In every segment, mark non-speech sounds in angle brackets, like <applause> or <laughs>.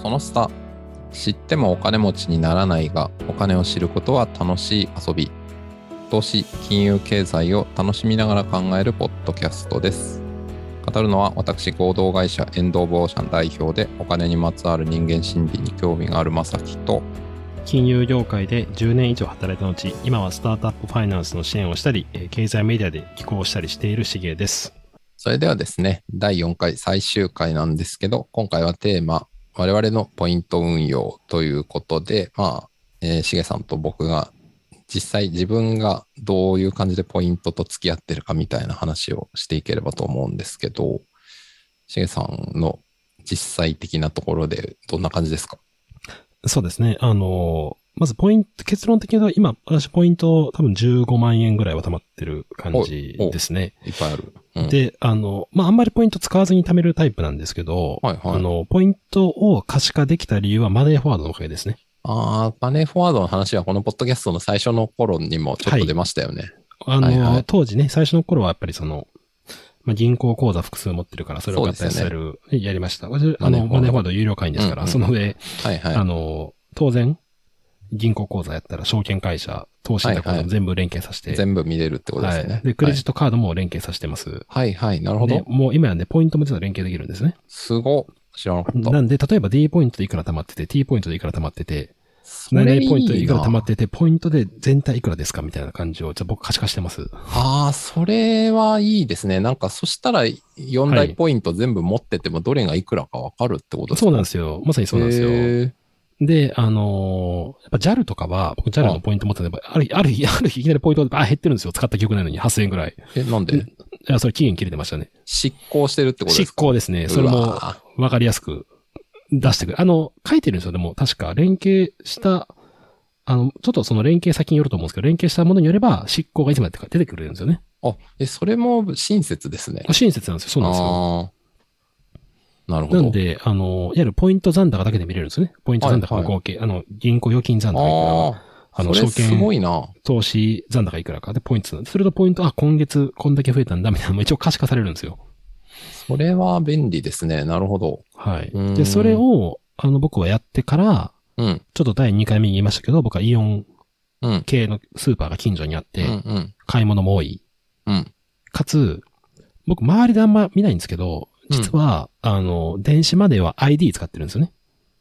その下知ってもお金持ちにならないがお金を知ることは楽しい遊び投資金融経済を楽しみながら考えるポッドキャストです語るのは私合同会社エンド・オブ・オーシャン代表でお金にまつわる人間心理に興味があるまさきと金融業界で10年以上働いた後、今はスタートアップファイナンスの支援をしたり、えー経済メディアで寄稿したりしているしげです。それではですね第4回最終回なんですけど今回はテーマ我々のポイント運用ということでまあ、えーしげさんと僕が実際自分がどういう感じでポイントと付き合ってるかみたいな話をしていければと思うんですけど、しげさんの実際的なところでどんな感じですか？そうですね。あのまずポイント、結論的には今、私ポイント多分15万円ぐらいは溜まってる感じですね。いっぱいある。うん、で、あの、まあ、あんまりポイント使わずに貯めるタイプなんですけど、はいはいあの、ポイントを可視化できた理由はマネーフォワードのおかげですね。ああ、マネーフォワードの話はこのポッドキャストの最初の頃にもちょっと出ましたよね。あの、はいはい当時ね、最初の頃はやっぱりその、まあ、銀行口座複数持ってるから、それを合体させる、やりました。私あの、マネーフォワードマネーフォワード有料会員ですから、うんうんその上、はいはい。あの、当然、銀行口座やったら証券会社、投資信託はいはいも全部連携させて、全部見れるってことですね。はい。で、クレジットカードも連携させてます。はい、はい、はい。なるほでど。、もう今やね、ポイントも実は連携できるんですね。すごっ。知らなかった。なんで、例えば D ポイントでいくら貯まってて、T ポイントでいくら貯まってて、何ポイントでいくら貯まってて、ポイントで全体いくらですかみたいな感じを、じゃあ僕可視化してます。ああ、それはいいですね。なんか、そしたら4大はいポイント全部持っててもどれがいくらかわかるってことですか？そうなんですよ。まさにそうなんですよ。よ。で、あのーやっぱ JAL とかは、僕 JAL のポイント持ってたら、ある日、ある日、<laughs> ある日いきなりポイントがあ減ってるんですよ。使った記憶ないのに8000円ぐらい。いえ、なんで？や、それ期限切れてましたね。執行してるってことです執か行ですね。それうもわわかりやすく出してくる。あの、書いてるんですよ。でも、確か連携した、あの、ちょっとその連携先によると思うんですけど、連携したものによれば、執行がいつまでってか出てくるんですよね。あ、え、それも親切ですね。親切なんですよ。そうなんですよ。なるほど。なんで、あの、いわゆるポイント残高だけで見れるんですね。ポイント残高の合計、あの、銀行預金残高いくらは、あの、証券すごいな。投資残高いくらかでポイントなんで、それとポイント、あ、今月こんだけ増えたんだみたいなのも一応可視化されるんですよ。それは便利ですね。なるほど。はいうん。で、それを、あの、僕はやってから、うん。ちょっと第2回目に言いましたけど、僕はイオンうん。系のスーパーが近所にあっうて、ん。うん。買い物も多い。うん。かつ、僕周りであんま見ないんですけど、実は、あの、電子マネーは ID 使ってるんですよね。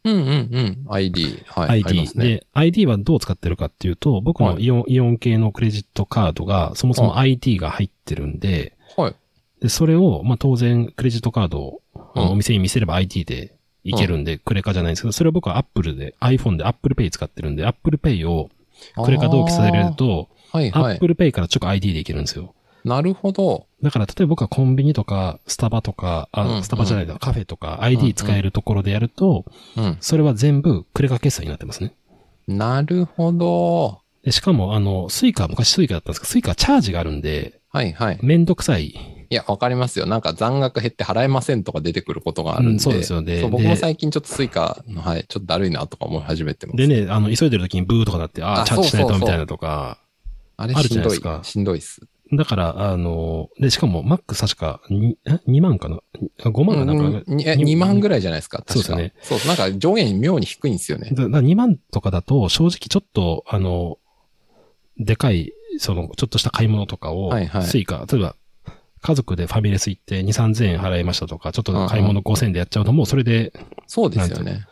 うん。うん。うん。ID。はい。ID ますね。で、ID はどう使ってるかっていうと、僕のはいイオン、イオン系のクレジットカードが、そもそも ID が入ってるんで、はい。で、それを、まあ、当然、クレジットカードを、お店に見せれば ID でいけるんで、クレカじゃないんですけど、それを僕は Apple で、iPhone で Apple Pay 使ってるんで、Apple Pay をクレカ同期させると、はいはい。Apple Pay から直 ID でいけるんですよ。なるほど。だから、例えば僕はコンビニとか、スタバとか、あ、うんスタバじゃないだ、カフェとか、ID 使えるところでやると、うん。それは全部クレカ決済になってますね。なるほど。で、しかも、あの、スイカ、昔スイカだったんですけど、スイカはチャージがあるんで、はいはい。めんどくさい。いや、わかりますよ。なんか残額減って払えませんとか出てくることがあるんで。うんそうですよね僕も最近ちょっとスイカの、はい、ちょっとだるいなとか思い始めてます。でね、あの、急いでる時にブーとかなって、あああ、チャージしないとみたいなとか、あれあるしんどいじゃないですか。しんどいっす。だから、あの、で、しかも、マックス確か、にえ 2, 万かな？あ ?5 万かなんか、うんにえ2万ぐらいじゃないですか？確かそうですねそう、なんか上限妙に低いんですよね。だだ2万とかだと、正直ちょっと、あの、でかい、その、ちょっとした買い物とかを、はいはいスイカ、例えば、家族でファミレス行って2、3000円払いましたとか、ちょっと買い物5000円でやっちゃうと、もうそれでそうですよね。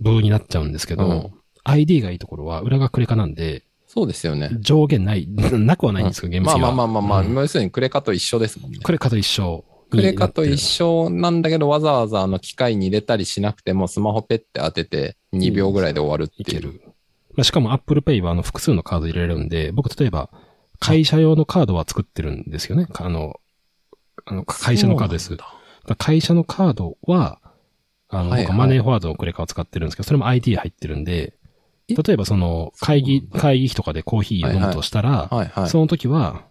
ブーになっちゃうんですけど、うん ID がいいところは裏がクレカなんで、そうですよね。上限ない、<laughs> なくはないんですけど、厳密まあ。まあまあまあまあ、うん要するにクレカと一緒ですもんね。クレカと一緒クレカと一緒。緒なんだけど、わざわざあの機械に入れたりしなくても、スマホペッて当てて2秒ぐらいで終わるっていう。いける。まあ、しかも Apple Pay はあの複数のカード入れられるんで、僕例えば会社用のカードは作ってるんですよね。あの、あの会社のカードです。会社のカードは、あの、はいはい僕はマネーフォワードのクレカを使ってるんですけど、それも ID 入ってるんで、え例えばその会議、会議費とかでコーヒーを飲むとしたら、はいはい。その時は、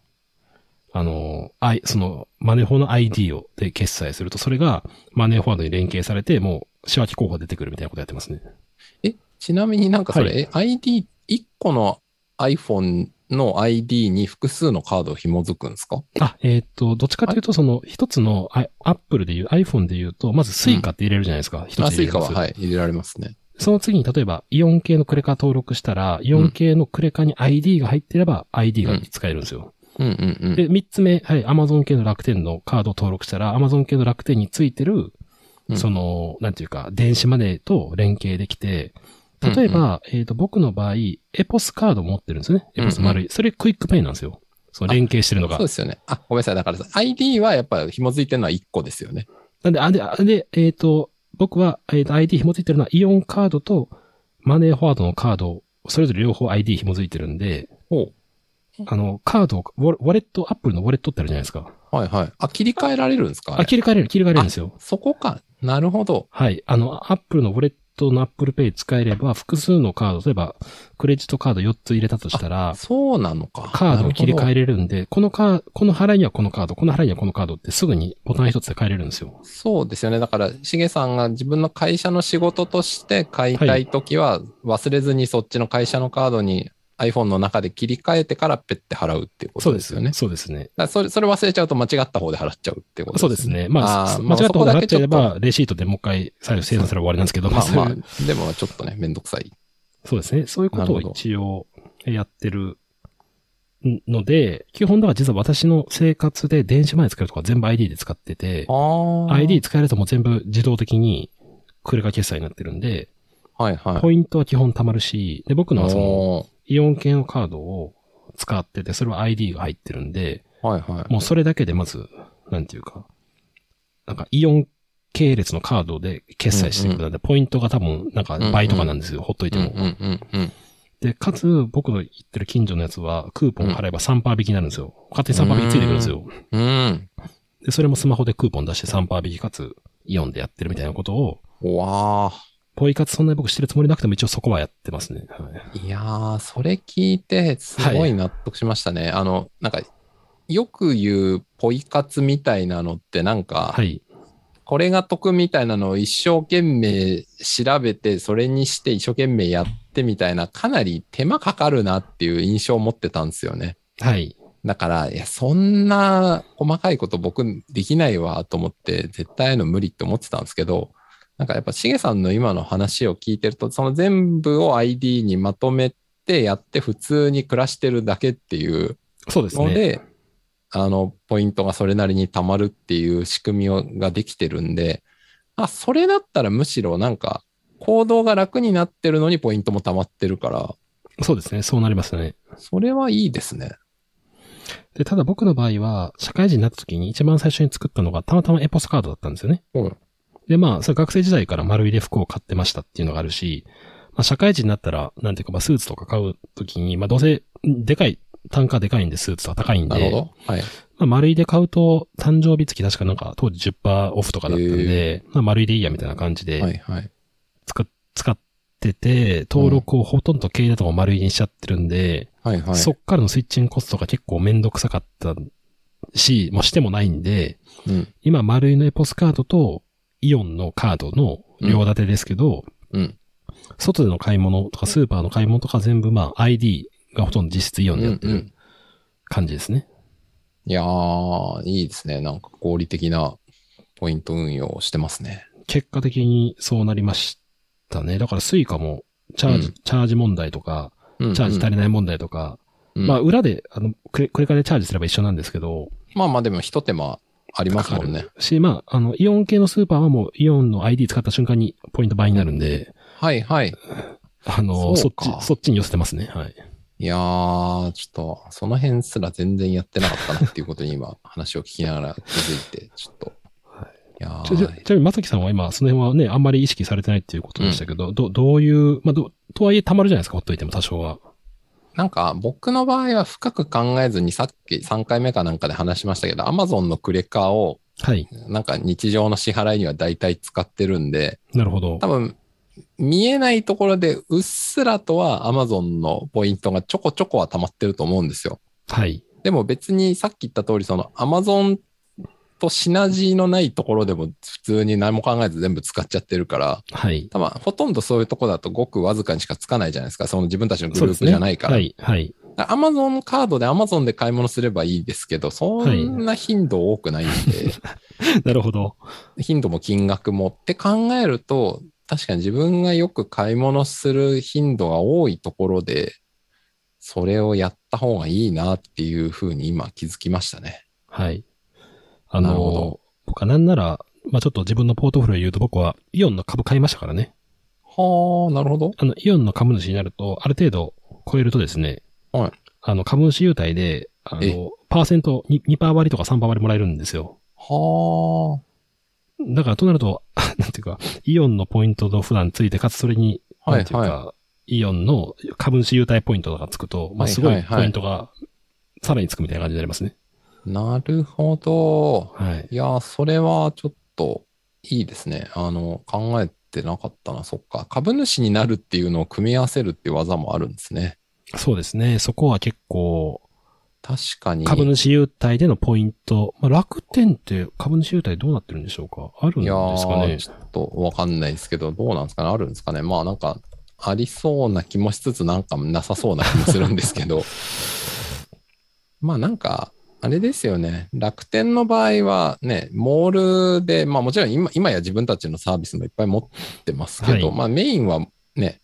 あの、I、その、マネーフォの ID を、で決済すると、それがマネーフォワードに連携されて、もう、仕分け候補が出てくるみたいなことやってますね。え、ちなみになんかそれ、はいえ ID1 個の iPhone の ID に複数のカードを紐づくんですか？あ、えっ、と、どっちかというと、その、一つの、あ Apple でいう、iPhone でいうと、まずスイカって入れるじゃないですか。一、あ、スイカは、つ入れるんですはい、入れられますね。その次に、例えば、イオン系のクレカ登録したら、イオン系のクレカに ID が入ってれば、ID が使えるんですよ。うんうんうん。で、三つ目、はい、Amazon 系の楽天のカードを登録したら、Amazon 系の楽天についてる、うんその、なんていうか、電子マネーと連携できて、例えば、えっ、と、僕の場合、エポスカード持ってるんですね。エポスマルイ。それクイックペイなんですよ。その連携してるのがそう。ですよね。あ、ごめんなさい。だからさ、ID はやっぱ紐づいてるのは1個ですよね。なんで、あ、で、あで、えっ、と、僕は、えっ、と、ID 紐づいてるのは、イオンカードとマネーフォワードのカード、それぞれ両方 ID 紐づいてるんで、ほあの、カードを、ウォウォレット、アップルのウォレットってあるじゃないですか。う。はいはい。あ、切り替えられるんですか？あ、切り替えれる、切り替えれるんですよ。そこか。なるほど。はい。あの、アップルのウォレットのアップルペイ使えれば、複数のカード、例えば、クレジットカード4つ入れたとしたら、そうなのか。カードを切り替ええれるんで、このカーこの払いにはこのカード、この払いにはこのカードってすぐにボタン一つで変えれるんですよ。そうですよね。だから、しげさんが自分の会社の仕事として買いたいときは、忘れずにそっちの会社のカードに iPhone の中で切り替えてからペッて払うっていうことですよね。そうですね。だそれ、それ忘れちゃうと間違った方で払っちゃうってことそうですね。まあ、ー間違ったことがあっちゃえば、レシートでもう一回再生産すれば終わりなんですけど、まあまあ、でもちょっとね、めんどくさい。そうですね。そういうことを一応やってるので、基本だから実は私の生活で電子マネー使えるとか全部 ID で使ってて、ああ。ID 使えるともう全部自動的にクレカ決済になってるんで、はいはい。ポイントは基本貯まるし、で、僕のはその、イオン系のカードを使ってて、それは ID が入ってるんで、はいはい。もうそれだけでまず、なんていうか、なんかイオン系列のカードで決済していくので、ポイントが多分、なんか倍とかなんですよ、ほっといても。うんうんうんうん。で、かつ、僕の言ってる近所のやつは、クーポン払えば3%引きになるんですよ。勝手に3%引きついてくるんですよ。うん。で、それもスマホでクーポン出して3%引きかつ、イオンでやってるみたいなことを、うわあ。ポイ活そんなに僕してるつもりなくても一応そこはやってますね。はい。いやー、それ聞いて、すごい納得しましたね。あの、なんか、よく言うポイ活みたいなのって、なんか、はい。これが得みたいなのを一生懸命調べて、それにして一生懸命やってみたいな、かなり手間かかるなっていう印象を持ってたんですよね。はい。だから、いや、そんな細かいこと僕できないわと思って、絶対の無理って思ってたんですけど、なんかやっぱしげさんの今の話を聞いてると、その全部を ID にまとめてやって普通に暮らしてるだけっていうそうですね。ので、あの、ポイントがそれなりに貯まるっていう仕組みをができてるんで、あ、それだったらむしろなんか、行動が楽になってるのにポイントも貯まってるから、そうですね。そうなりますね。それはいいですね。で、ただ僕の場合は、社会人になった時に一番最初に作ったのが、たまたまエポスカードだったんですよね。うん。で、まあ、それ学生時代から丸入れ服を買ってましたっていうのがあるし、まあ、社会人になったら、なんていうか、まあ、スーツとか買う時に、まあ、どうせ、でかい、単価でかいんで、スーツは高いんで、なるほど。はい。まあ、丸入れ買うと、誕生日付き確かなんか、当時10%オフとかだったんで、まあ、丸入れいいやみたいな感じで、はいはい。使、使ってて、登録をほとんど経営とかも丸入れにしちゃってるんで、はいはい。そっからのスイッチングコストが結構めんどくさかったし、もうしてもないんで、うん。今、丸いのエポスカードとイオンのカードの両立てですけど、うん。外での買い物とかスーパーの買い物とか全部まあ ID がほとんど実質イオンでやってるうんうん感じですね。いやー、いいですね。なんか合理的なポイント運用をしてますね。結果的にそうなりましたね。だからスイカもチャージ、うんチャージ問題とか、うんチャージ足りない問題とか、うんまあ裏で、あの、クレカでチャージすれば一緒なんですけど、まあまあでも一手間ありますもんね。し、まあ、あの、イオン系のスーパーはもうイオンの ID 使った瞬間にポイント倍になるんで、はいはい。あの、そっかち、そっちに寄せてますね。はい。いやー、ちょっと、その辺すら全然やってなかったなっていうことに今話を聞きながら気づいて、<laughs> ちょっと。いやちなみに、まさきさんは今、その辺はね、あんまり意識されてないっていうことでしたけど、ど、どういう、まあ、ど、とはいえ溜まるじゃないですか、ほっといても多少は。なんか僕の場合は深く考えずにさっき3回目かなんかで話しましたけど、Amazon のクレカをはい。なんか日常の支払いには大体使ってるんで、なるほど多。分、見えないところでうっすらとは Amazon のポイントがちょこちょこは溜まってると思うんですよ。はい。でも別にさっき言った通り、その Amazon とシナジーのないところでも普通に何も考えず全部使っちゃってるから、はい。多分ほとんどそういうところだとごくわずかにしかつかないじゃないですか。その自分たちのグルー。プじゃないから。はい。はい。アマゾンカードでアマゾンで買い物すればいいですけど、そんな頻度多くないんで、<laughs> なるほど。頻度も金額もって考えると、確かに自分がよく買い物する頻度が多いところで、それをやった方がいいなっていうふうに今気づきましたね。はい。あのど、僕はなんなら、まあちょっと自分のポートフォリオを言うと僕はイオンの株買いましたからね。はあ、なるほど。あの、イオンの株主になると、ある程度超えるとですね、はい。あの、株主優待で、あえの、パーセント2、2%割りとか3%割りもらえるんですよ。はだからとなると、<laughs> なんていうか、イオンのポイントと普段ついて、かつそれに、はいなんていうか、イオンの株主優待ポイントがつくと、まあはいすごはいいはいポイントがさらにつくみたいな感じになりますね。あ、なるほど。はい。いや、それはちょっといいですね。あの、考えてなかったな。そっか。株主になるっていうのを組み合わせるっていう技もあるんですね。そうですね。そこは結構、確かに。株主優待でのポイント。まあ、楽天って株主優待どうなってるんでしょうか？あるんですかね？ー、ちょっとわかんないですけど、どうなんですかね？あるんですかね？まあなんか、ありそうな気もしつつ、なんかなさそうな気もするんですけど。<laughs> まあなんか、あれですよね。楽天の場合はね、モールで、まあもちろん今今や自分たちのサービスもいっぱい持ってますけど、はいまあメインはね、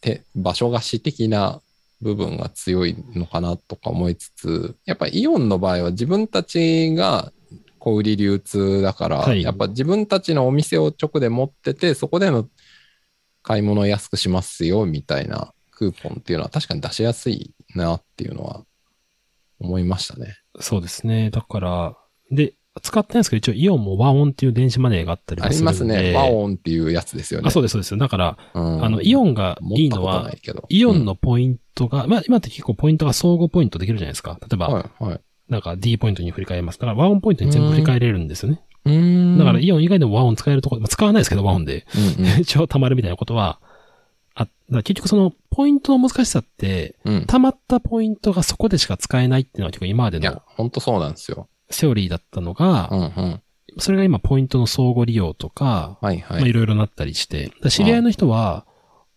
て場所貸し的な部分が強いのかなとか思いつつ、やっぱりイオンの場合は自分たちが小売り流通だから、はいやっぱ自分たちのお店を直で持ってて、そこでの買い物を安くしますよみたいなクーポンっていうのは確かに出しやすいなっていうのは思いましたね。そうですね。だから、で、使ってないんですけど、一応イオンも和音っていう電子マネーがあったりありもするんで。ますね。ワオンっていうやつですよね。あ、そうです、そうです。だから、うんあの、イオンがいいのはイオンのポイントが、まあ今って結構ポイントが相互ポイントできるじゃないですか。例えうんば、はいはい。なんか D ポイントに振り替えます。だから和音ポイントに全部振り替えれるんですよね。うーん。だからイオン以外でも和音使えるところ、まあ、使わないですけど和音で。うんうん <laughs> 一応貯まるみたいなことは、結局そのポイントの難しさって、うん。貯まったポイントがそこでしか使えないっていうのは結構今までいやの、ほんとそうなんですよ。セオリーだったのがう、んうん。それが今ポイントの相互利用とか、はいはい。まあいろいろなったりして、知り合いの人は、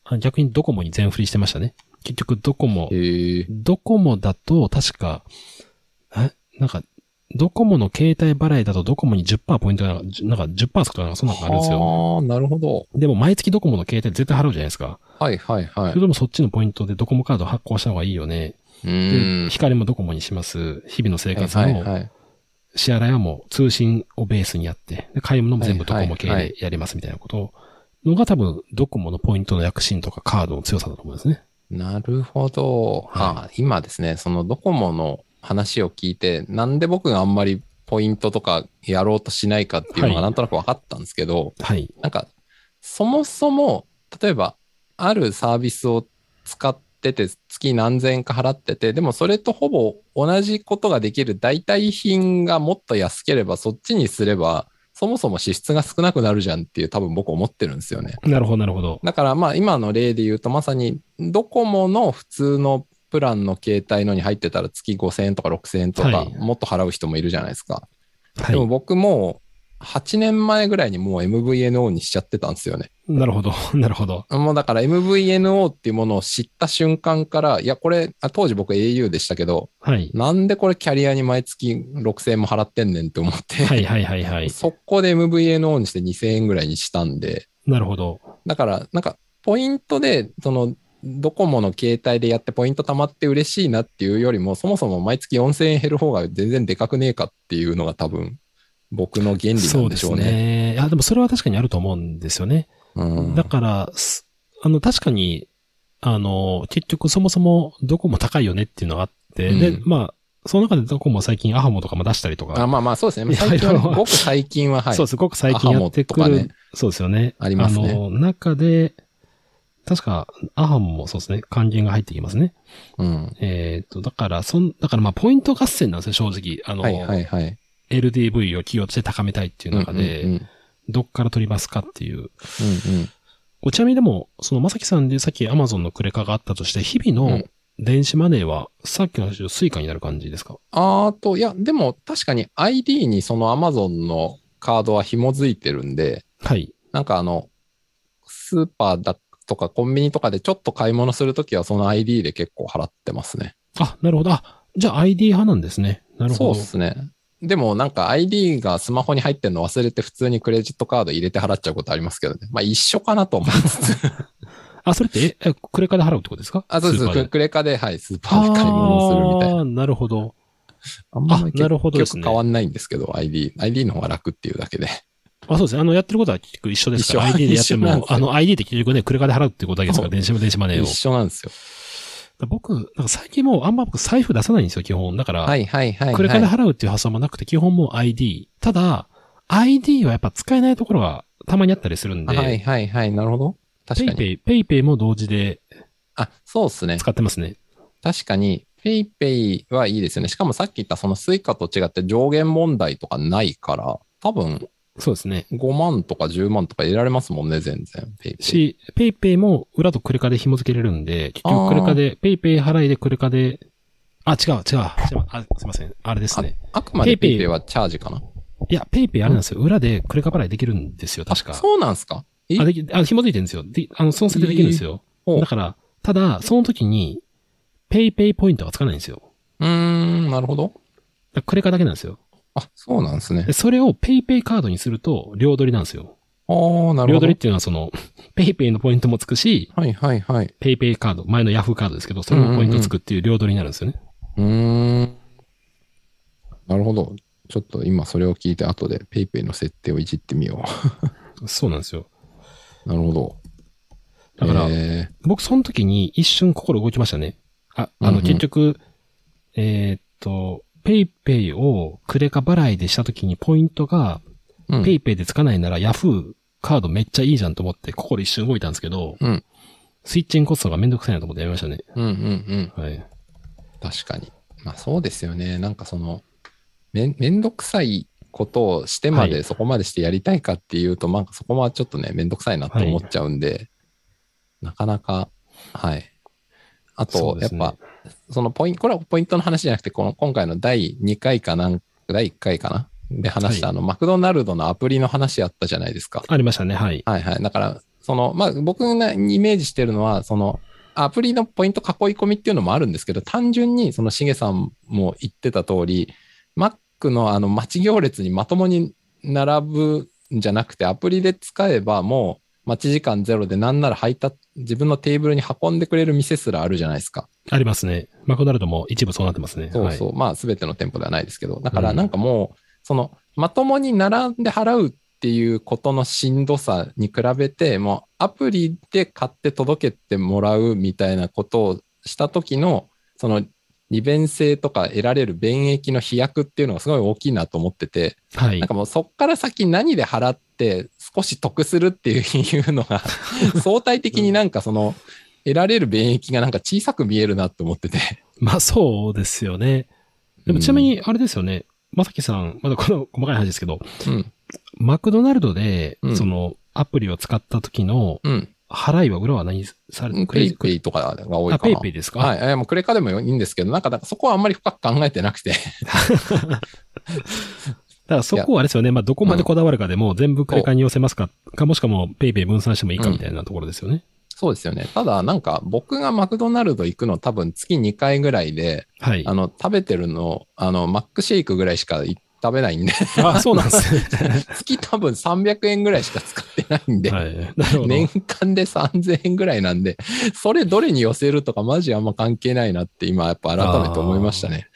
あ逆にドコモに全振りしてましたね。結局ドコモ。ドコモだと確か、え？なんか、ドコモの携帯払いだとドコモに10%ポイントがなんか、じゅなんか10%つくとかなんかそんなのがあるんですよ。ああ、なるほど。でも毎月ドコモの携帯絶対払うじゃないですか。はいはいはい。それでもそっちのポイントでドコモカード発行した方がいいよね。うん。光もドコモにします。日々の生活のはいはい。支払いはもう通信をベースにやって、で買い物も全部ドコモ系でやりますみたいなことのが多分ドコモのポイントの躍進とかカードの強さだと思うんですね。なるほど。はあ今ですね、そのドコモの話を聞いて、なんで僕があんまりポイントとかやろうとしないかっていうのはいがなんとなく分かったんですけど、はい。なんか、そもそも、例えば、あるサービスを使ってて、月何千円か払ってて、でもそれとほぼ同じことができる代替品がもっと安ければ、そっちにすれば、そもそも支出が少なくなるじゃんっていう多分僕思ってるんですよね。なるほど、なるほど。だからまあ今の例で言うとまさにドコモの普通のプランの携帯のに入ってたら月5000円とか6000円とかはいもっと払う人もいるじゃないですか。はでもい。僕もう8年前ぐらいにもう MVNO にしちゃってたんですよね。なるほど、<laughs> なるほど。もうだから MVNO っていうものを知った瞬間から、いやこれ、あ当時僕 au でしたけど、はい。なんでこれキャリアに毎月6000円も払ってんねんって思って、はいはいはいはい。<laughs> 速攻で MVNO にして2000円ぐらいにしたんで、なるほど。だから、なんか、ポイントで、その、ドコモの携帯でやってポイント貯まって嬉しいなっていうよりも、そもそも毎月4000円減る方が全然でかくねえかっていうのが多分、僕の原理なそうですんでしょうね。ね。いや、でもそれは確かにあると思うんですよね。うん。だから、すあの、確かに、あの、結局そもそもどこも高いよねっていうのがあって、うんで、まあ、その中でどこも最近アハモとかも出したりとか、あまあまあ、そうですね。最近は、ごく最近は、はい。<laughs> そうです、ごく最近やってくる、ねそうですよね。ありますねあの、中で、確か、アハモもそうですね、還元が入ってきますね。うん。えっ、と、だから、そん、だからまあ、ポイント合戦なんですね、正直。あの、はいはいはい。LTV を企業として高めたいっていう中で、うんうんうんどっから取りますかっていう。うんうんおちなみにでも、そのまさきさんでさっき Amazon のクレカがあったとして、日々の電子マネーは、さっきの話のスイカになる感じですか？あーと、いや、でも確かに ID にその Amazon のカードは紐づいてるんで、はい。なんかあの、スーパーだとかコンビニとかでちょっと買い物するときはその ID で結構払ってますね。あ、なるほど。あ、じゃあ ID 派なんですね。なるそうほど。ですね。でもなんか ID がスマホに入ってるの忘れて普通にクレジットカード入れて払っちゃうことありますけどね。まあ一緒かなと思いつつ。<laughs> あ、それって、え、えクレカで払うってことですか？あ、そうです。クレカで、はい、スーパーで買い物をするみたいな。ああ、なるほど。あんまあなるほどですね結局変わんないんですけど、ID。ID の方が楽っていうだけで。あ、そうですね。あの、やってることは結局一緒ですから、ID でやっても、あの、ID って結局ね、クレカで払うってことだけですから、電子電子マネーを一。緒なんですよ。僕、なんか最近もうあんま僕財布出さないんですよ、基本。だから、はいはいはい、はい。クレカで払うっていう発想もなくて、基本もう ID。ただ、ID はやっぱ使えないところがたまにあったりするんで、はいはいはい。なるほど。確かに。ペイペイ、ペイペイも同時であ、そうですね。使ってますね。確かに、ペイペイはいいですよね。しかもさっき言ったそのスイカと違って上限問題とかないから、多分そうですね。5万とか10万とか入れられますもんね、全然。ペイペイ。し、ペイペイも裏とクレカで紐付けれるんで、結局クレカで、ペイペイ払いでクレカで、あ、違う、違う、違う、あ、すいません。あれですね。あくまでペペイペイはチャージかないや、ペイペイあれなんですよ。裏でクレカ払いできるんですよ、確か。そうなんすか？え？あ、でき、あ、紐付いてるんですよ。で、あの、その設定できるんですよ。ほうだから、ただ、その時に、ペイペイポイントがつかないんですよ。うーん、なるほど。クレカだけなんですよ。あ、そうなんですねで、。それをペイペイカードにすると、両取りなんですよ。ああ、なるほど両取りっ。ていうのはその、ペイペイのポイントもつくし、はいはいはい。ペイペイカード、前のヤフーカードですけど、それもポイントつくっていう両取りになるんですよね。うーん。なるほど。ちょっと今それを聞いて後でペイペイの設定をいじってみよ <laughs> そうなんですよ。う。なるほど。だからえ僕その時に一瞬心動きましたね。あ、あの、うんうん結局、えーっと、ペイペイをクレカ払いでした時にポイントが、ーうんペイペイでつかないならヤフーカードめっちゃいいじゃんと思って心一瞬動いたんですけど、うんスイッチングコストがめんどくさいなと思ってやめましたね。うんうんうん。はい。確かに。まあそうですよね。なんかその、めん、めんどくさいことをしてまはいでそこまでしてやりたいかっていうと、なんかそこはちょっとね、めんどくさいなって思っちゃうんで、なかなか、はい。あと、やっぱ、そのポイント、これはポイントの話じゃなくて、この今回の第2回かなん第1回かな？で話した、はいあの、マクドナルドのアプリの話あったじゃないですか。ありましたね。はい。はいはい。だから、その、まあ、僕がイメージしてるのは、その、アプリのポイント囲い込みっていうのもあるんですけど、単純に、その、しげさんも言ってた通り、Mac のあの、待ち行列にまともに並ぶんじゃなくて、アプリで使えばもう、待ち時間ゼロで、なんなら配達、自分のテーブルに運んでくれる店すらあるじゃないですか。ありますね。マクドナルドも一部そうなってますね。そうそう。はい。まあ、すべての店舗ではないですけど。だから、うんなんかもう、その、まともに並んで払うっていうことのしんどさに比べて、もう、アプリで買って届けてもらうみたいなことをした時の、その、利便性とか得られる便益の飛躍っていうのがすごい大きいなと思ってて、はいなんかもうそっから先何で払って少し得するっていうのが、<laughs> 相対的になんかその、得られる便益がなんか小さく見えるなと思ってて。まあそうですよね。でもちなみに、あれですよね。まさきさん、まだこの細かい話ですけど、うん、マクドナルドでう、んその、アプリを使った時のうん。払いは裏は何されペイペイとかが多いあ、かな。ペイペイですか？はい。えーもうクレカでもいいんですけど、なんか、なんかそこはあんまり深く考えてなくて。だからそこはあれですよね。まあ、どこまでこだわるかでも、全部クレカに寄せますか、かもしくはもうペイペイ分散してもいいかみたいなところですよね。そうですよね。ただ、なんか、僕がマクドナルド行くの多分月2回ぐらいで、はい。あの、食べてるの、あの、マックシェイクぐらいしかい食べないんで、あ、そうなんですね。<laughs> 月多分300円ぐらいしか使ってないんで、はい。年間で3000円ぐらいなんで、それどれに寄せるとかマジあんま関係ないなって今やっぱ改めて思いましたね。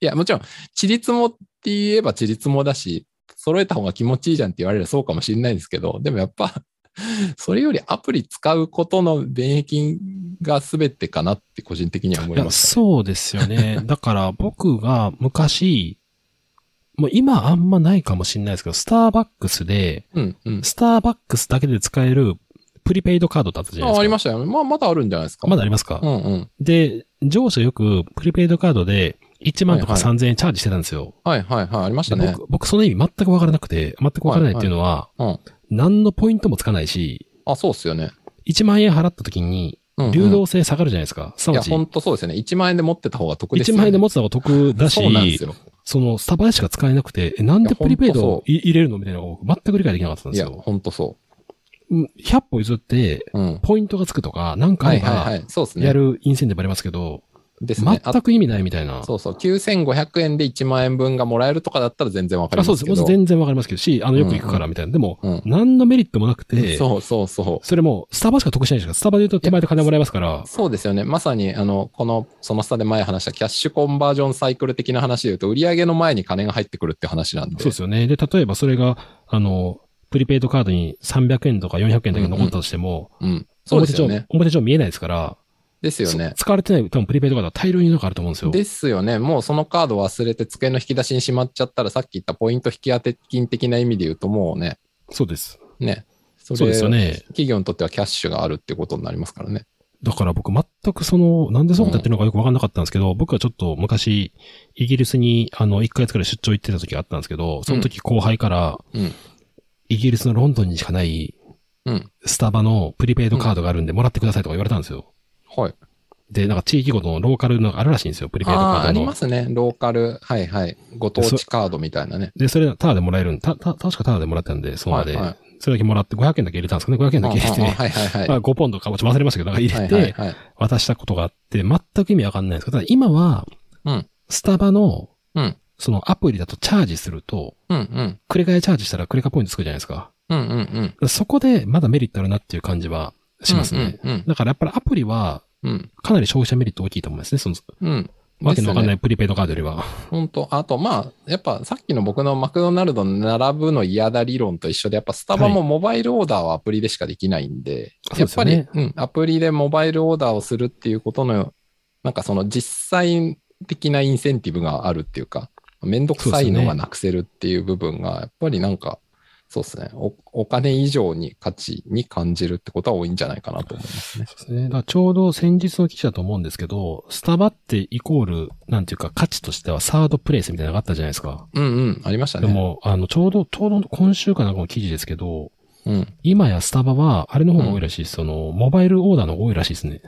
いや、もちろん、ちりつも言えばちりつもだし、揃えた方が気持ちいいじゃんって言われればそうかもしれないですけど、でもやっぱ、<laughs> それよりアプリ使うことの便益が全てかなって個人的には思います、ね。そうですよね。<laughs> だから僕が昔、もう今あんまないかもしれないですけど、スターバックスで、うん、うん。スターバックスだけで使えるプリペイドカードだったじゃないですか。あ、ありましたよ。まあ、まだあるんじゃないですか。まだありますか、うん、うん。で、上司よくプリペイドカードで1万とかはいはい3000円チャージしてたんですよ。はい、はい、はい。ありましたね。で僕、僕その意味全くわからなくて、全くわからないっていうのは、うん。何のポイントもつかないし、あ、そうっすよね。1万円払った時に、うん、うん。流動性下がるじゃないですか。すないわや、ち、ほんとそうですよね。1万円で持ってた方が得ですよ1ね。万円で持ってた方が得だし、そうなんですよ。そのスタバでしか使えなくて、えなんでプリペイド入れるのみたいなのを全く理解できなかったんいや、ですよ。ほんとそうん100歩譲って、う。うん。ポイントがつくとか、なんか。やるインセンティブありますけど、ですね。あ全く意味ないみたいな。そうそう。9500円で1万円分がもらえるとかだったら全然わかりあそうです。ますけど。全然わかりますけどし、あの、よく行くからみたいな。でも、うん何のメリットもなくて、そうそうそう。それも、スタバしか得しないじゃないですか。スタバで言うと手前で金もらえますから。そうですよね。まさに、あの、この、その下で前話したキャッシュコンバージョンサイクル的な話で言うと、売上の前に金が入ってくるって話なんで。そうですよね。で、例えばそれが、あの、プリペイドカードに300円とか400円だけ残ったとしても、うん。そうですよ表ね。帳表帳見えないですから、ですよねそ。使われてない多分プリペイドカードは大量になんかあると思うんですよ。ですよね。もうそのカード忘れて机の引き出しにしまっちゃったら、さっき言ったポイント引き当て金的な意味で言うと、もうね、そうです。ね。そそうですよね。企業にとってはキャッシュがあるってことになりますからね。だから僕全くその、なんでそういうことやってるのかよくわかんなかったんですけど、僕はちょっと昔、イギリスに、あの、1ヶ月くらい出張行ってた時があったんですけど、その時後輩から、うん。イギリスのロンドンにしかない、うん。スタバのプリペイドカードがあるんで、もらってくださいとか言われたんですよ。はい。で、なんか地域ごとのローカルのあるらしいんですよ、プリペイドカああー、ドの。りますね。ローカル、はいはい。ご当地カードみたいなね。で、それ、タダでもらえるん、た、た、確かタダでもらったんで、そうまで、はいはいそれだけもらって500円だけ入れたんですかね、500円だけ入れて、ああはいはいはい。<laughs> まあ5ポンドか、ちょっと忘れましたけど、なんか入れて。渡したことがあって、全く意味わかんないんですけど、ただ今は、うんスタバの、うん。そのアプリだとチャージすると、うんうん。繰り返チャージしたらクレカポイントつくじゃないですか。うんうんうん。そこでまだメリットあるなっていう感じはしますね。うんうんだからやっぱりアプリは、うん。かなり消費者メリット大きいと思いますね。その、うん。うん。わけのわかんないプリペイドカードよりは。本当あと、まあ、やっぱさっきの僕のマクドナルドの並ぶの嫌だ理論と一緒で、やっぱスタバもモバイルオーダーはアプリでしかできないんで、はいやっぱり、そうですうん、アプリでモバイルオーダーをするっていうことの、なんかその実際的なインセンティブがあるっていうか、めんどくさいのがなくせるっていう部分が、やっぱりなんか、そうですねお、お金以上に価値に感じるってことは多いんじゃないかなと思いますね。そうですね。だちょうど先日の記事だと思うんですけど、スタバってイコール、なんていうか価値としてはサードプレイスみたいなのがあったじゃないですか。うんうん、ありましたね。でも、あの、ちょうど、ちょうど今週かなんかの記事ですけど、うん。今やスタバは、あれの方が多いらしいです。その、モバイルオーダーの方が多いらしいですね。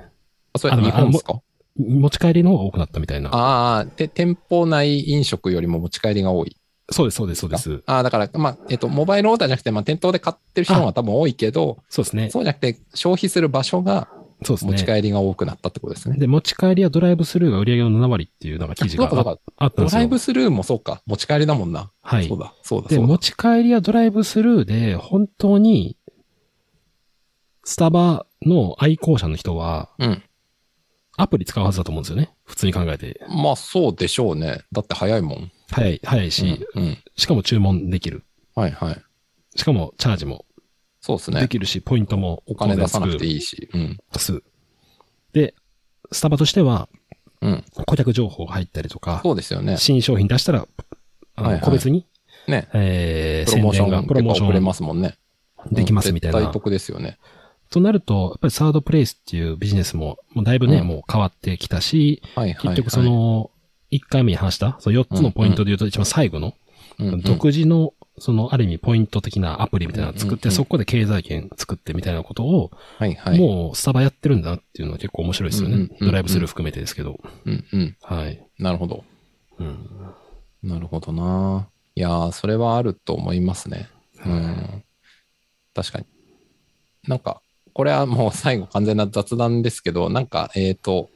あ、それ日本ですか？持ち帰りの方が多くなったみたいな。ああ、で、店舗内飲食よりも持ち帰りが多い。そうです、そうです、そうです。ああ、だから、まあ、えっと、モバイルオーダーじゃなくて、まあ、店頭で買ってる人の方が多分多いけど、そうですね。そうじゃなくて、消費する場所がそうですね。持ち帰りが多くなったってことですね。で、持ち帰りやドライブスルーが売り上げの7割っていうなんか記事があったんですよ。ライブスルーもそうか。持ち帰りだもんな。はいそう。だ、そうだ、で、持。ち帰りやドライブスルーで、本当に、スタバの愛好者の人は、うん。アプリ使うはずだと思うんですよね。普通に考えて。まあ、そうでしょうね。だって早いもん。早い、早いうんし、。うん。しかも注文できる。はいはい。しかもチャージもそうですね。できるし、ポイントもお金出さなくてい。いいし。うん。すで、スタバとしては、うん。顧客情報が入ったりとか、そうですよね。新商品出したら、あのはいはい個別に、ね。えー、プロモーションプロモーションますもんね。できますみたいな。うん絶対得ですよね。となると、やっぱりサードプレイスっていうビジネスも、もうだいぶね、うんもう変わってきたし、はいはい、はい。結局そ、の、1回目に話した、その4つのポイントで言うと一番最後の、うんうん、独自の、その、ある意味ポイント的なアプリみたいなのを作って、うんうんうんそこで経済圏作ってみたいなことを、はいはい。もうスタバやってるんだなっていうのは結構面白いですよねうんうんうんう。んドライブスルー含めてですけど。うんうん。はい。なるほど。うん。なるほどな。いやー、それはあると思いますね。うん。確かに。なんか、これはもう最後完全な雑談ですけど、なんか、えっ、と、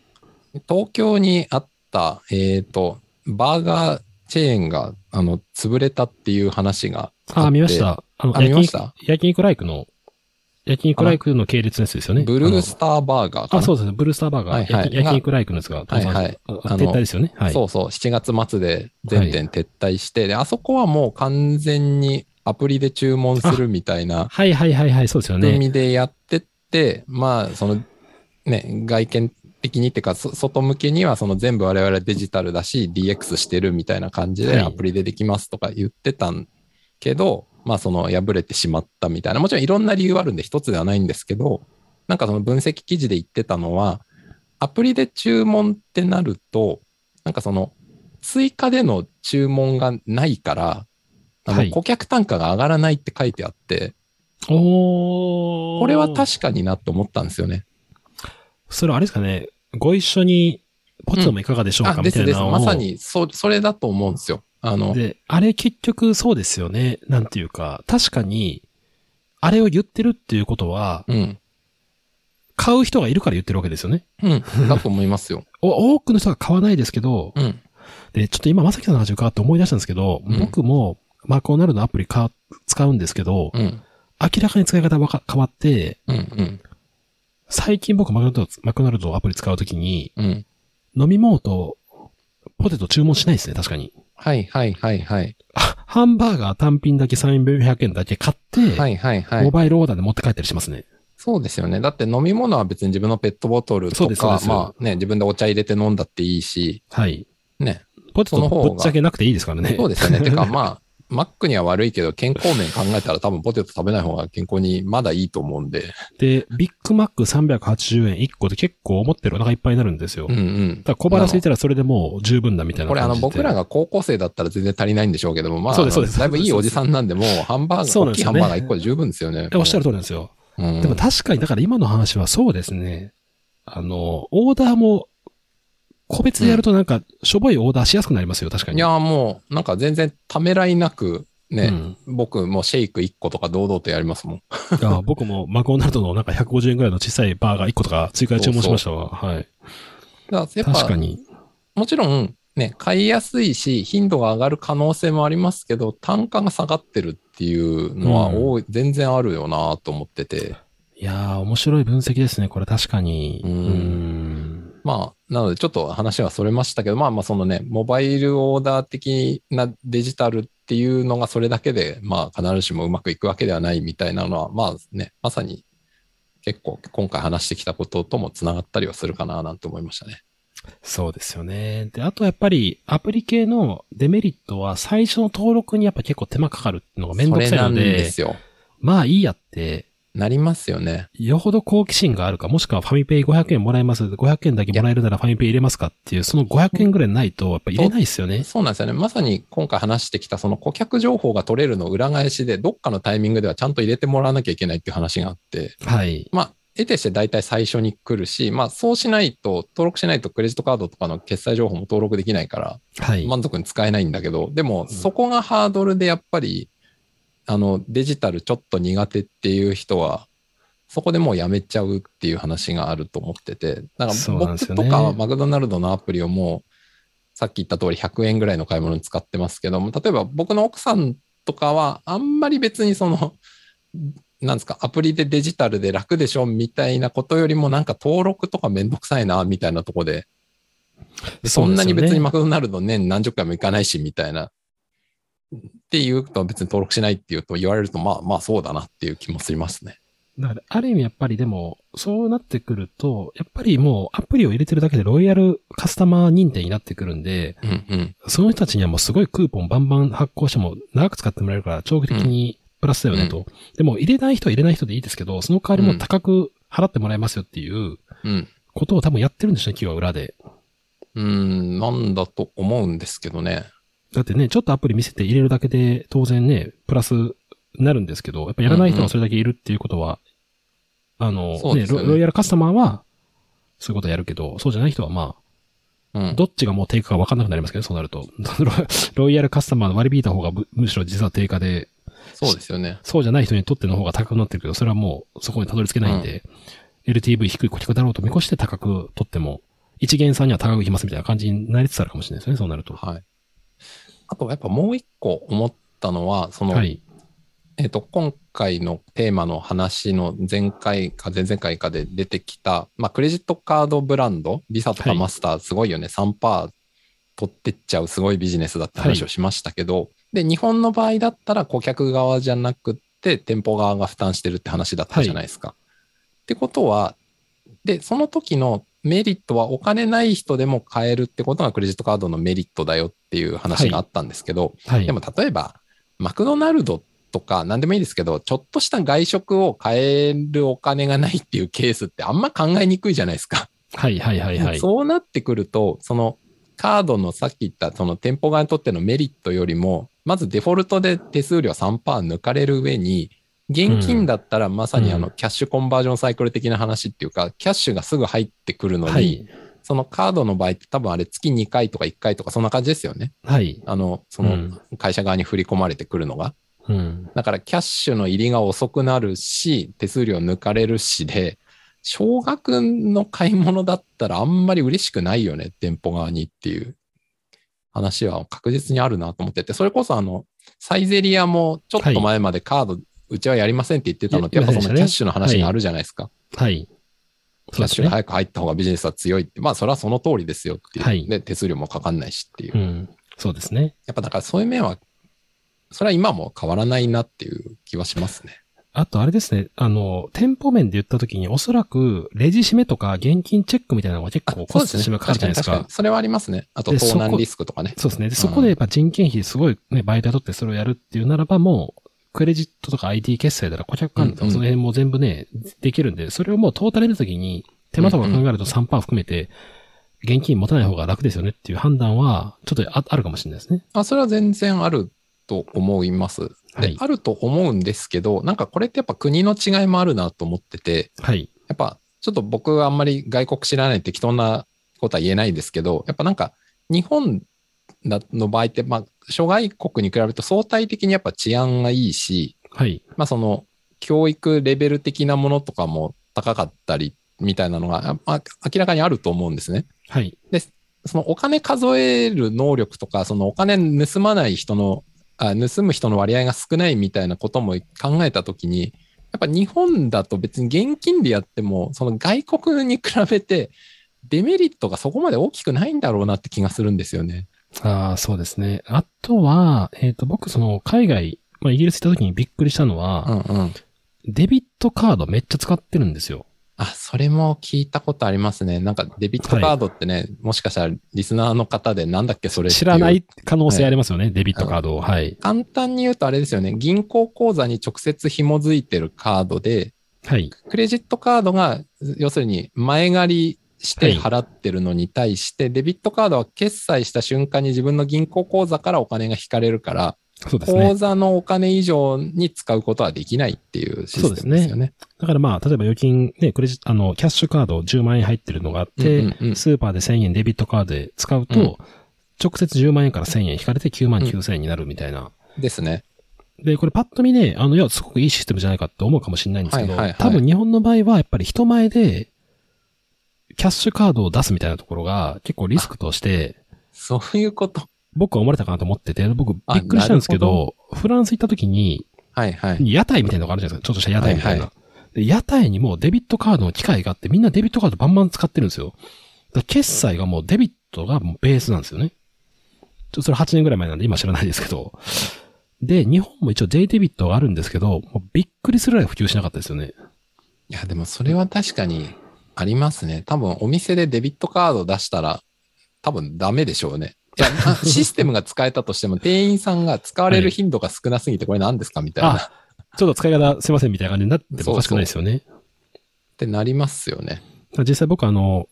東京にあった、えっ、と、バーガーチェーンが、あの、潰れたっていう話がああ、見まし。た。あの、あ見焼肉ました、焼肉ライクの、焼肉ライクの系列のやつですよね。ブルースターバーガーかなあのあ、そうですね。ブルースターバーガー。はいはい焼焼肉ライクのやつがはいはいああの撤退ですよね。はい。そうそう、7月末で全店撤退して、で、あそこはもう完全にアプリで注文するみたいなはいはいはいはい、そうですよ仕組ね。みでやってって、まあ、その、ね、外見的にっていうか、そ外向けにはその全部我々デジタルだし、DX してるみたいな感じではい。アプリでできますとか言ってたんけど、まあ、その破れてしまったみたいな、もちろんいろんな理由あるんで一つではないんですけど、なんかその分析記事で言ってたのは、アプリで注文ってなると、なんかその、追加での注文がないから、あはい。の顧客単価が上がらないって書いてあって、おー。これは確かになって思ったんですよね。それはあれですかね、ご一緒にポテトもいかがでしょうか、あ、ですです。みたいなのをまさに、そ、それだと思うんですよ。あの、で、あれ結局そうですよね。なんていうか、確かに、あれを言ってるっていうことは、うん。買う人がいるから言ってるわけですよね。うん。だと思いますよ。<laughs> お多くの人が買わないですけど、うん。で、ちょっと今、まさきさんの話を伺って思い出したんですけど、うん僕もマクドナルドのアプリか使うんですけど、うん。明らかに使い方がか変わって、うん。うん。最近僕マクドナルド、マクドナルドアプリ使うときに、うん。飲み物とポテト注文しないですね、確かに。はいはいはいはい。あハンバーガー単品だけ300円だけ買って、はいはいはいモ。バイルオーダーで持って帰ったりしますね。そうですよね。だって飲み物は別に自分のペットボトルとか、まあね、自分でお茶入れて飲んだっていいし、はい。ね。ポテトその方がぶっちゃけなくていいですからね。そうですよね。てかまあ、マックには悪いけど、健康面考えたら多分ポテト食べない方が健康にまだいいと思うんで。で、ビッグマック380円1個で結構思ってるお腹いっぱいになるんですよ。うんうんだ。から小腹空いたらそれでもう十分だみたいなこれあ。の僕らが高校生だったら全然足りないんでしょうけども、まあ、そうですそうですだいぶいいおじさんなんで、もうハンバーガー、大きいそうなんですよねハンバーガー1個で十分ですよね。えおっしゃる通りなんですよ。うんでも確かに、だから今の話はそうですね。あの、オーダーも、個別でやるとなんか、しょぼいオーダーしやすくなりますよ、確かに。いや、もう、なんか全然ためらいなく、ね、うん僕もうシェイク1個とか堂々とやりますもん。<laughs> いや僕もマクドナルドのなんか150円ぐらいの小さいバーガー1個とか追加で注文しましたわ。はい。だからやっぱ確か、に。もちろん、ね、買いやすいし、頻度が上がる可能性もありますけど、単価が下がってるっていうのはうん多い、全然あるよなと思ってて。いやー、面白い分析ですね、これ確かに。ううんん。まあ、なのでちょっと話はそれましたけど、まあまあそのね、モバイルオーダー的なデジタルっていうのがそれだけで、まあ必ずしもうまくいくわけではないみたいなのは、まあね、まさに結構今回話してきたことともつながったりはするかななんて思いましたね。そうですよね。で、あとやっぱり、アプリ系のデメリットは、最初の登録にやっぱ結構手間かかるっていうのがめんどくさいのそれなんでで、すよ。まあいいやって、なりますよね。よほど好奇心があるか、もしくはファミペイ500円もらえます。500円だけもらえるならファミペイ入れますかっていう、その500円ぐらいないと、やっぱ入れないですよね。そうなんですよね。まさに今回話してきたその顧客情報が取れるの裏返しで、どっかのタイミングではちゃんと入れてもらわなきゃいけないっていう話があって、はい。まあ、得てして大体最初に来るし、まあそうしないと、登録しないとクレジットカードとかの決済情報も登録できないから、はい。満足に使えないんだけど、でもんそこがハードルでやっぱり、あの、デジタルちょっと苦手っていう人は、そこでもうやめちゃうっていう話があると思ってて、だから僕とかはマクドナルドのアプリをもう、さっき言った通り100円ぐらいの買い物に使ってますけども、例えば僕の奥さんとかは、あんまり別にその、なんですか、アプリでデジタルで楽でしょみたいなことよりも、なんか登録とかめんどくさいな、みたいなとこで、でそんなに別にマクドナルド年何十回も行かないし、みたいな。っていうと別に登録しないっていうと言われると、まあまあそうだなっていう気もしますね。だから、ある意味やっぱりでも、そうなってくると、やっぱりもうアプリを入れてるだけでロイヤルカスタマー認定になってくるんで、うんうん。その人たちにはもうすごいクーポンバンバン発行しても長く使ってもらえるから長期的にプラスだよねと。でも入れない人は入れない人でいいですけど、その代わりも高く払ってもらえますよっていううん。ことを多分やってるんでしょうね、企業は裏で。うん、なんだと思うんですけどね。だってね、ちょっとアプリ見せて入れるだけで当然ね、プラスになるんですけど、やっぱやらない人がそれだけいるっていうことは、あの、ねそうですよねロロイヤルカスタマーはそういうことやるけど、そうじゃない人はまうんあ、。どっちがもう低下か分かんなくなりますけど、そうなると。<laughs> ロロイヤルカスタマーの割り引いた方がむむしろ実は低下で、そうですよね。そうじゃない人にとっての方が高くなってるけど、それはもうそこにたどり着けないんで、LTV 低い顧客だろうと見越して高く取っても、一元さんには高くいきますみたいな感じになりつつあるかもしれないですね、そうなると。はい。あとやっぱもう一個思ったのは、その、はい。えっ、と、今回のテーマの話の前回か前々回かで出てきた、まあ、クレジットカードブランド、ビザとかはいマスター、すごいよね、3%取ってっちゃうすごいビジネスだって話をしましたけど、で、日本の場合だったら顧客側じゃなくて、店舗側が負担してるって話だったじゃないですか。ってことは、で、その時のメリットはお金ない人でも買えるってことがクレジットカードのメリットだよっていう話があったんですけど、はい。でも例えば、マクドナルドとか何でもいいですけど、ちょっとした外食を買えるお金がないっていうケースってあんま考えにくいじゃないですか。はいはいはいはい。そうなってくると、そのカードのさっき言ったその店舗側にとってのメリットよりも、まずデフォルトで手数料3%抜かれる上に、現金だったらまさにあうんのキャッシュコンバージョンサイクル的な話っていうか、キャッシュがすぐ入ってくるのに、はい。そのカードの場合って多分あれ月2回とか1回とかそんな感じですよね。はい。あの、そのうん会社側に振り込まれてくるのが。うん。だからキャッシュの入りが遅くなるし、手数料抜かれるしで、少額の買い物だったらあんまり嬉しくないよね、店舗側にっていう話は確実にあるなと思ってて、それこそあの、サイゼリアもちょっと前までカード、うちはやりませんって言ってたのって、やっぱそのキャッシュの話があるじゃないですか。はい。キャッシュが早く入った方がビジネスは強いって、まあそれはその通りですよっていう。はいで、手数料もかかんないしっていう。うん。そうですね。やっぱだからそういう面は、それは今も変わらないなっていう気はしますね。あとあれですね、あの、店舗面で言ったときにおそらくレジ締めとか現金チェックみたいなのが結構コスト締めかかるじゃないですか。それはありますね。あと、で盗難リスクとかね。そうですね。で、そこでやっぱ人件費すごいね、バイト雇ってそれをやるっていうならばもう、クレジットとか ID 決済だら顧客管理とかその辺も全部ね、できるんで、それをもうトータルのときに手間とか考えると3%含めて、現金持たない方が楽ですよねっていう判断は、ちょっとああるかもしれないですね。あ、それは全然あると思います。で、はいあると思うんですけど、なんかこれってやっぱ国の違いもあるなと思ってて、はい。やっぱちょっと僕はあんまり外国知らない適当なことは言えないですけど、やっぱなんか日本の場合って、まあ、諸外国に比べると相対的にやっぱ治安がいいし、はい。まあその教育レベル的なものとかも高かったりみたいなのが、まあ、明らかにあると思うんですね。はい。そのお金数える能力とか、そのお金盗まない人の、あ盗む人の割合が少ないみたいなことも考えたときに、やっぱ日本だと別に現金でやっても、その外国に比べてデメリットがそこまで大きくないんだろうなって気がするんですよね。ああ、そうですね。あとは、えっ、と、僕、その、海外、まあ、イギリス行った時にびっくりしたのは、うんうん。デビットカードめっちゃ使ってるんですよ。あ、それも聞いたことありますね。なんかデビットカードってね、もしかしたらリスナーの方でなんだっけそれ知らない可能性ありますよね、デビットカードを。はい。簡単に言うとあれですよね。銀行口座に直接紐づいてるカードで、はい。クレジットカードが、要するに前借りして払ってるのに対して、デビットカードは決済した瞬間に自分の銀行口座からお金が引かれるから、そうですね口。座のお金以上に使うことはできないっていうシステムですよね。だからまあ、例えば預金、ね、クレジあの、キャッシュカード10万円入ってるのがあって、うんうんうんスーパーで1000円デビットカードで使うと、うん直接10万円から1000円引かれて9万9000円になるみたいな。ですね。で、これパッと見ね、あの、いや、すごくいいシステムじゃないかって思うかもしれないんですけど、はいはいはい多分日本の場合はやっぱり人前で、キャッシュカードを出すみたいなところが結構リスクとして、そういうこと。僕は思われたかなと思ってて、僕びっくりしたんですけあなるど、フランス行った時に、はいはい。屋台みたいなのがあるじゃないですか。ちょっとした屋台みたいな。はいで屋台にもデビットカードの機械があって、みんなデビットカードバンバン使ってるんですよ。決済がもうデビットがもうベースなんですよね。ちょっとそれ8年ぐらい前なんで今知らないですけど。で、日本も一応 J デビットがあるんですけど、もうびっくりするぐらい普及しなかったですよね。いや、でもそれは確かにありますね。多分お店でデビットカード出したら多分ダメでしょうね。いや、<laughs> あシステムが使えたとしても店員さんが使われる頻度が少なすぎてこれ何ですかみたいな。あちょっと使い方すいませんみたいな感じになってもおかしくないですよね。ってなりますよね。実際僕あの、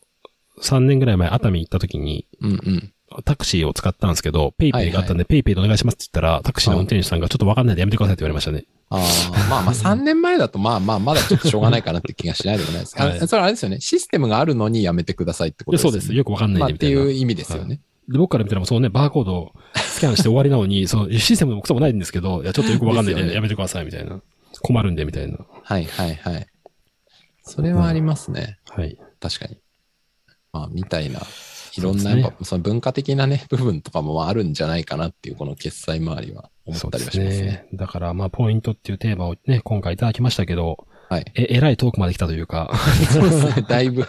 3年ぐらい前熱海行った時に、うんうん。タクシーを使ったんですけど、ペイペイがあったんで、ペイペイでお願いしますって言ったら、タクシーの運転手さんがちょっとわかんないでやめてくださいって言われましたね。ああ、まあまあ <laughs> 3年前だとまあまあまだちょっとしょうがないかなって気がしないでもないです。はいあそれあれですよね。システムがあるのにやめてくださいってことですよね。でそうです。よくわかんないまあでみたいな。っていう意味ですよね。で、僕から見たらもうそうね、バーコードをスキャンして終わりなのに、そのシステムもクソもないんですけど、<laughs> いや、ちょっとよくわかんないですよねでやめてくださいみたいな。困るんでみたいな。はいはいはい。それはありますね。はい。確かに。まあみたいな。いろんなやっぱその文化的なね、部分とかもあるんじゃないかなっていうこの決済周りは思ったりはしますね。。だから、まあ、ポイントっていうテーマをね、今回いただきましたけど、はい。え、えらい遠くまで来たというか、そうですね。だいぶ、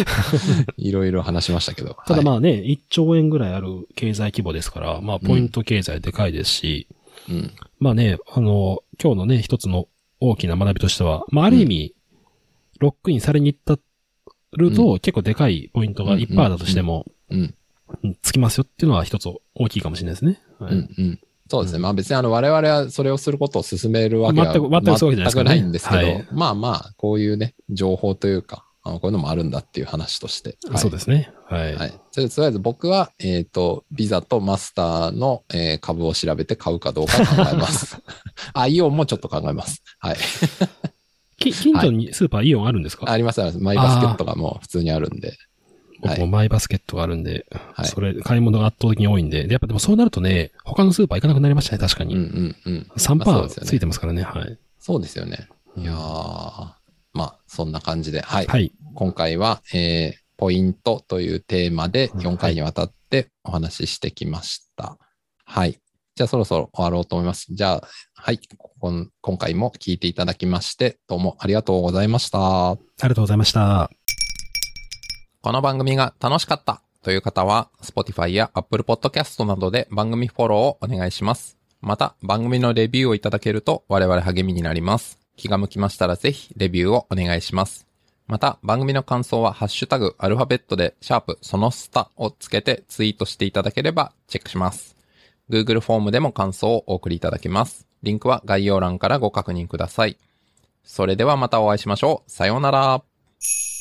<laughs> いろいろ話しましたけど。ただあ、まあね、1兆円ぐらいある経済規模ですから、まあ、ポイント経済でかいですし、うん。まあね、あの、今日のね、一つの大きな学びとしては、まあ、ある意味、ロックインされに行ったると、結構でかいポイントがいっぱいあったとしても、うん。うんつきますよっていうのは一つ大きいかもしれないですね。はいうん。うん。そうですね。まあ別にあの我々はそれをすることを進めるわけは全くないんですけど、はいまあまあ、こういうね、情報というか、あのこういうのもあるんだっていう話として。はいそうですね。はい。はい。とりあえず僕は、えっ、と、ビザとマスターの、えー株を調べて買うかどうか考えます。<laughs> あ、イオンもちょっと考えます。はい。き近所にスーパーイオンあるんですか、ありますあります。マイバスケットがもう普通にあるんで。僕もマイバスケットがあるんで、はいそれ、買い物が圧倒的に多いんで、で、やっぱでもそうなるとね、他のスーパー行かなくなりましたね、確かに。うんうんうん。3%まあそうですよねついてますからね、はい。そうですよね。いやー。ままあ、そんな感じで、はい。はい。今回は、えー、ポイントというテーマでうん4回にわたってお話ししてきました。はい。じゃあそろそろ終わろうと思います。じゃあ、はい。こん今回も聞いていただきまして、どうもありがとうございました。ありがとうございました。この番組が楽しかったという方は、Spotify や Apple Podcast などで番組フォローをお願いします。また、番組のレビューをいただけると我々励みになります。気が向きましたらぜひレビューをお願いします。また、番組の感想はハッシュタグアルファベットでシャープそのスタをつけてツイートしていただければチェックします。Google フォームでも感想をお送りいただけます。リンクは概要欄からご確認ください。それではまたお会いしましょう。さようなら。